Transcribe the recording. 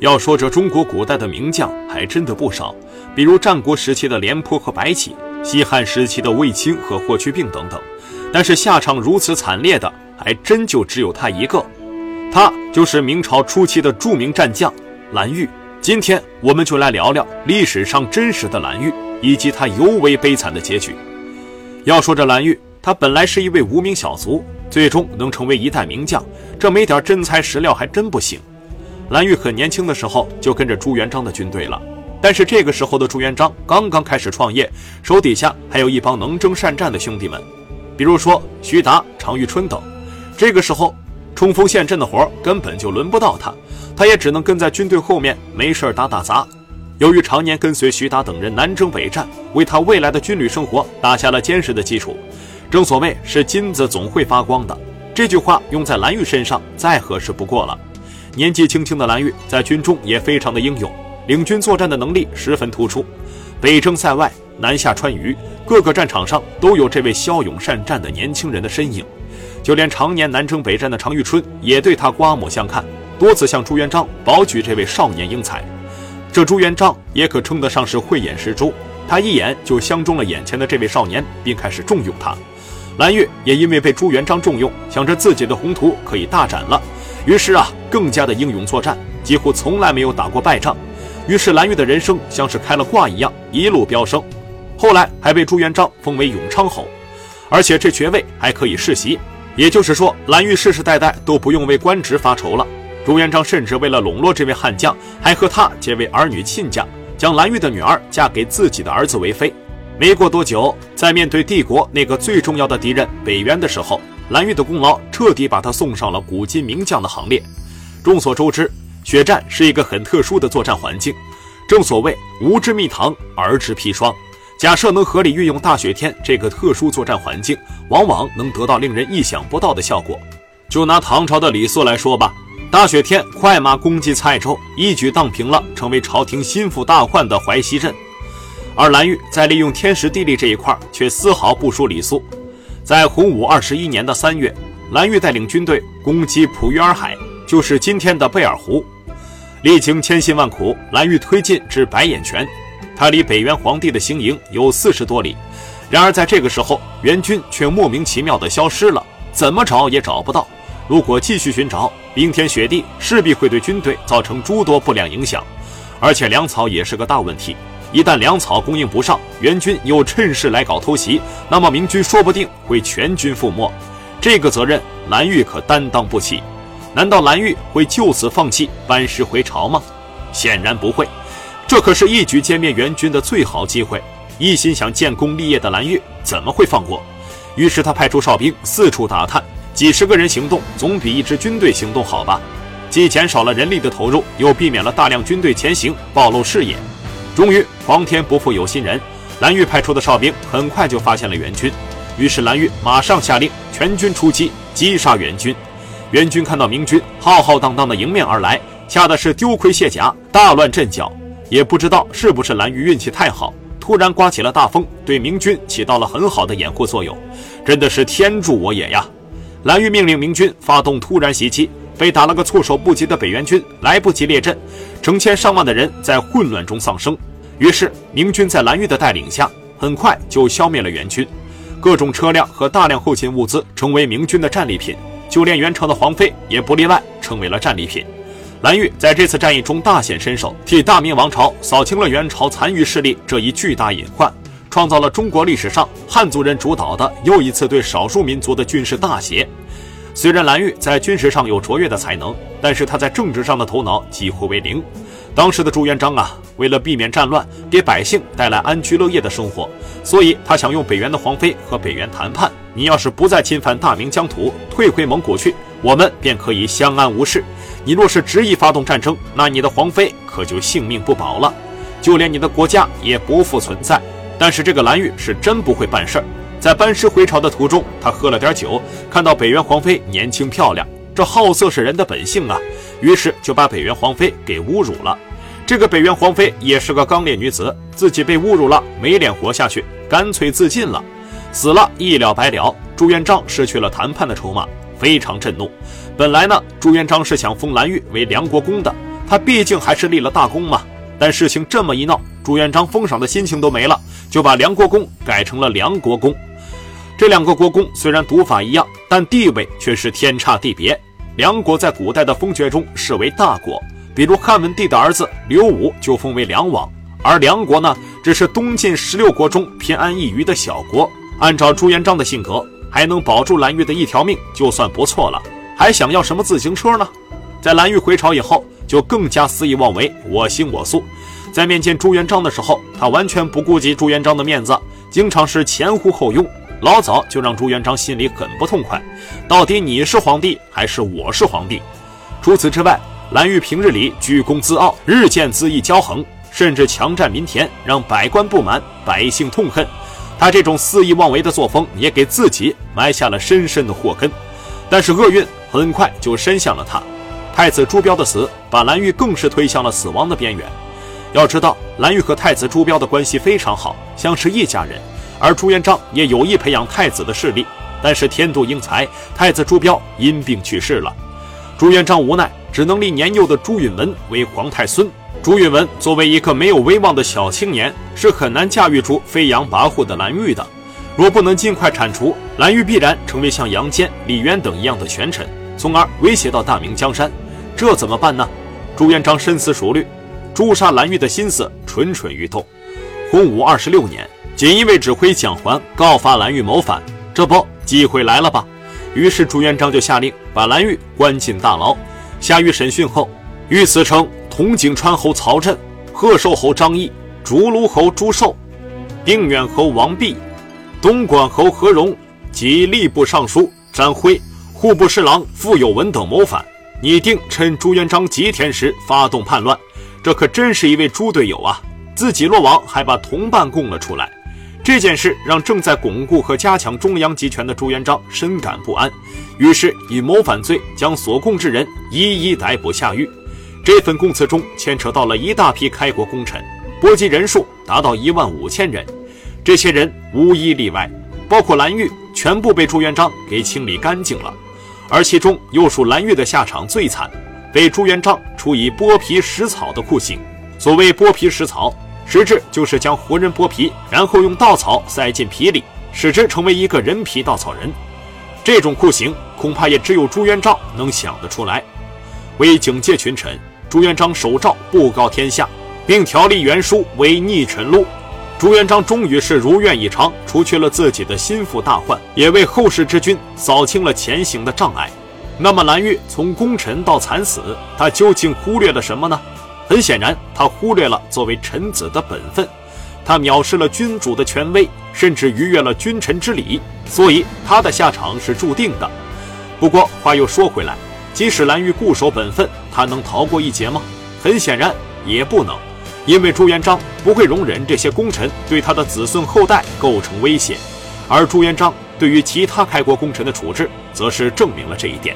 要说这中国古代的名将还真的不少，比如战国时期的廉颇和白起，西汉时期的卫青和霍去病等等。但是下场如此惨烈的，还真就只有他一个。他就是明朝初期的著名战将蓝玉。今天我们就来聊聊历史上真实的蓝玉，以及他尤为悲惨的结局。要说这蓝玉，他本来是一位无名小卒，最终能成为一代名将，这没点真材实料还真不行。蓝玉很年轻的时候就跟着朱元璋的军队了，但是这个时候的朱元璋刚刚开始创业，手底下还有一帮能征善战的兄弟们，比如说徐达、常遇春等。这个时候冲锋陷阵的活根本就轮不到他，他也只能跟在军队后面没事打打杂。由于常年跟随徐达等人南征北战，为他未来的军旅生活打下了坚实的基础。正所谓是金子总会发光的，这句话用在蓝玉身上再合适不过了。年纪轻轻的蓝玉在军中也非常的英勇，领军作战的能力十分突出。北征塞外，南下川渝，各个战场上都有这位骁勇善战的年轻人的身影。就连常年南征北战的常遇春也对他刮目相看，多次向朱元璋保举这位少年英才。这朱元璋也可称得上是慧眼识珠，他一眼就相中了眼前的这位少年，并开始重用他。蓝玉也因为被朱元璋重用，想着自己的宏图可以大展了。于是啊，更加的英勇作战，几乎从来没有打过败仗。于是蓝玉的人生像是开了挂一样，一路飙升。后来还被朱元璋封为永昌侯，而且这爵位还可以世袭。也就是说，蓝玉世世代代都不用为官职发愁了。朱元璋甚至为了笼络这位悍将，还和他结为儿女亲家，将蓝玉的女儿嫁给自己的儿子为妃。没过多久，在面对帝国那个最重要的敌人北渊的时候，蓝玉的功劳彻底把他送上了古今名将的行列。众所周知，血战是一个很特殊的作战环境。正所谓无之蜜糖，而之砒霜。假设能合理运用大雪天这个特殊作战环境，往往能得到令人意想不到的效果。就拿唐朝的李肃来说吧，大雪天快马攻击蔡州，一举荡平了成为朝廷心腹大患的淮西镇。而蓝玉在利用天时地利这一块，却丝毫不输李肃。在洪武二十一年的三月，蓝玉带领军队攻击普约尔海，就是今天的贝尔湖。历经千辛万苦，蓝玉推进至白眼泉，他离北元皇帝的行营有四十多里。然而在这个时候，援军却莫名其妙地消失了，怎么找也找不到。如果继续寻找，冰天雪地势必会对军队造成诸多不良影响，而且粮草也是个大问题。一旦粮草供应不上，援军又趁势来搞偷袭，那么明军说不定会全军覆没。这个责任蓝玉可担当不起。难道蓝玉会就此放弃班师回朝吗？显然不会。这可是一举歼灭援军的最好机会。一心想建功立业的蓝玉怎么会放过？于是他派出哨兵四处打探，几十个人行动总比一支军队行动好吧？既减少了人力的投入，又避免了大量军队前行暴露视野。终于，皇天不负有心人，蓝玉派出的哨兵很快就发现了援军。于是，蓝玉马上下令全军出击，击杀援军。援军看到明军浩浩荡荡的迎面而来，吓得是丢盔卸甲，大乱阵脚。也不知道是不是蓝玉运气太好，突然刮起了大风，对明军起到了很好的掩护作用。真的是天助我也呀！蓝玉命令明军发动突然袭击。被打了个措手不及的北元军来不及列阵，成千上万的人在混乱中丧生。于是明军在蓝玉的带领下，很快就消灭了元军。各种车辆和大量后勤物资成为明军的战利品，就连元朝的皇妃也不例外，成为了战利品。蓝玉在这次战役中大显身手，替大明王朝扫清了元朝残余势力这一巨大隐患，创造了中国历史上汉族人主导的又一次对少数民族的军事大捷。虽然蓝玉在军事上有卓越的才能，但是他在政治上的头脑几乎为零。当时的朱元璋啊，为了避免战乱，给百姓带来安居乐业的生活，所以他想用北元的皇妃和北元谈判。你要是不再侵犯大明疆土，退回蒙古去，我们便可以相安无事。你若是执意发动战争，那你的皇妃可就性命不保了，就连你的国家也不复存在。但是这个蓝玉是真不会办事儿。在班师回朝的途中，他喝了点酒，看到北元皇妃年轻漂亮，这好色是人的本性啊，于是就把北元皇妃给侮辱了。这个北元皇妃也是个刚烈女子，自己被侮辱了，没脸活下去，干脆自尽了，死了一了百了。朱元璋失去了谈判的筹码，非常震怒。本来呢，朱元璋是想封蓝玉为梁国公的，他毕竟还是立了大功嘛。但事情这么一闹，朱元璋封赏的心情都没了，就把梁国公改成了梁国公。这两个国公虽然读法一样，但地位却是天差地别。梁国在古代的封爵中视为大国，比如汉文帝的儿子刘武就封为梁王，而梁国呢，只是东晋十六国中偏安一隅的小国。按照朱元璋的性格，还能保住蓝玉的一条命就算不错了，还想要什么自行车呢？在蓝玉回朝以后。就更加肆意妄为，我行我素。在面见朱元璋的时候，他完全不顾及朱元璋的面子，经常是前呼后拥，老早就让朱元璋心里很不痛快。到底你是皇帝还是我是皇帝？除此之外，蓝玉平日里居功自傲，日渐恣意骄横，甚至强占民田，让百官不满，百姓痛恨。他这种肆意妄为的作风，也给自己埋下了深深的祸根。但是厄运很快就伸向了他。太子朱标的死，把蓝玉更是推向了死亡的边缘。要知道，蓝玉和太子朱标的关系非常好，像是一家人。而朱元璋也有意培养太子的势力，但是天妒英才，太子朱标因病去世了。朱元璋无奈，只能立年幼的朱允文为皇太孙。朱允文作为一个没有威望的小青年，是很难驾驭住飞扬跋扈的蓝玉的。若不能尽快铲除，蓝玉必然成为像杨坚、李渊等一样的权臣。从而威胁到大明江山，这怎么办呢？朱元璋深思熟虑，诛杀蓝玉的心思蠢蠢欲动。洪武二十六年，锦衣卫指挥蒋环告发蓝玉谋反，这不机会来了吧？于是朱元璋就下令把蓝玉关进大牢。下狱审讯后，御史称同景川侯曹振、贺寿侯张毅、竹卢侯朱寿、定远侯王弼、东莞侯何荣及吏部尚书詹辉。户部侍郎傅有文等谋反，拟定趁朱元璋吉天时发动叛乱，这可真是一位猪队友啊！自己落网，还把同伴供了出来。这件事让正在巩固和加强中央集权的朱元璋深感不安，于是以谋反罪将所供之人一一逮捕下狱。这份供词中牵扯到了一大批开国功臣，波及人数达到一万五千人，这些人无一例外，包括蓝玉，全部被朱元璋给清理干净了。而其中又属蓝玉的下场最惨，被朱元璋处以剥皮食草的酷刑。所谓剥皮食草，实质就是将活人剥皮，然后用稻草塞进皮里，使之成为一个人皮稻草人。这种酷刑恐怕也只有朱元璋能想得出来。为警戒群臣，朱元璋手诏布告天下，并条例原书为逆臣录。朱元璋终于是如愿以偿，除去了自己的心腹大患，也为后世之君扫清了前行的障碍。那么蓝玉从功臣到惨死，他究竟忽略了什么呢？很显然，他忽略了作为臣子的本分，他藐视了君主的权威，甚至逾越了君臣之礼，所以他的下场是注定的。不过话又说回来，即使蓝玉固守本分，他能逃过一劫吗？很显然，也不能。因为朱元璋不会容忍这些功臣对他的子孙后代构成威胁，而朱元璋对于其他开国功臣的处置，则是证明了这一点。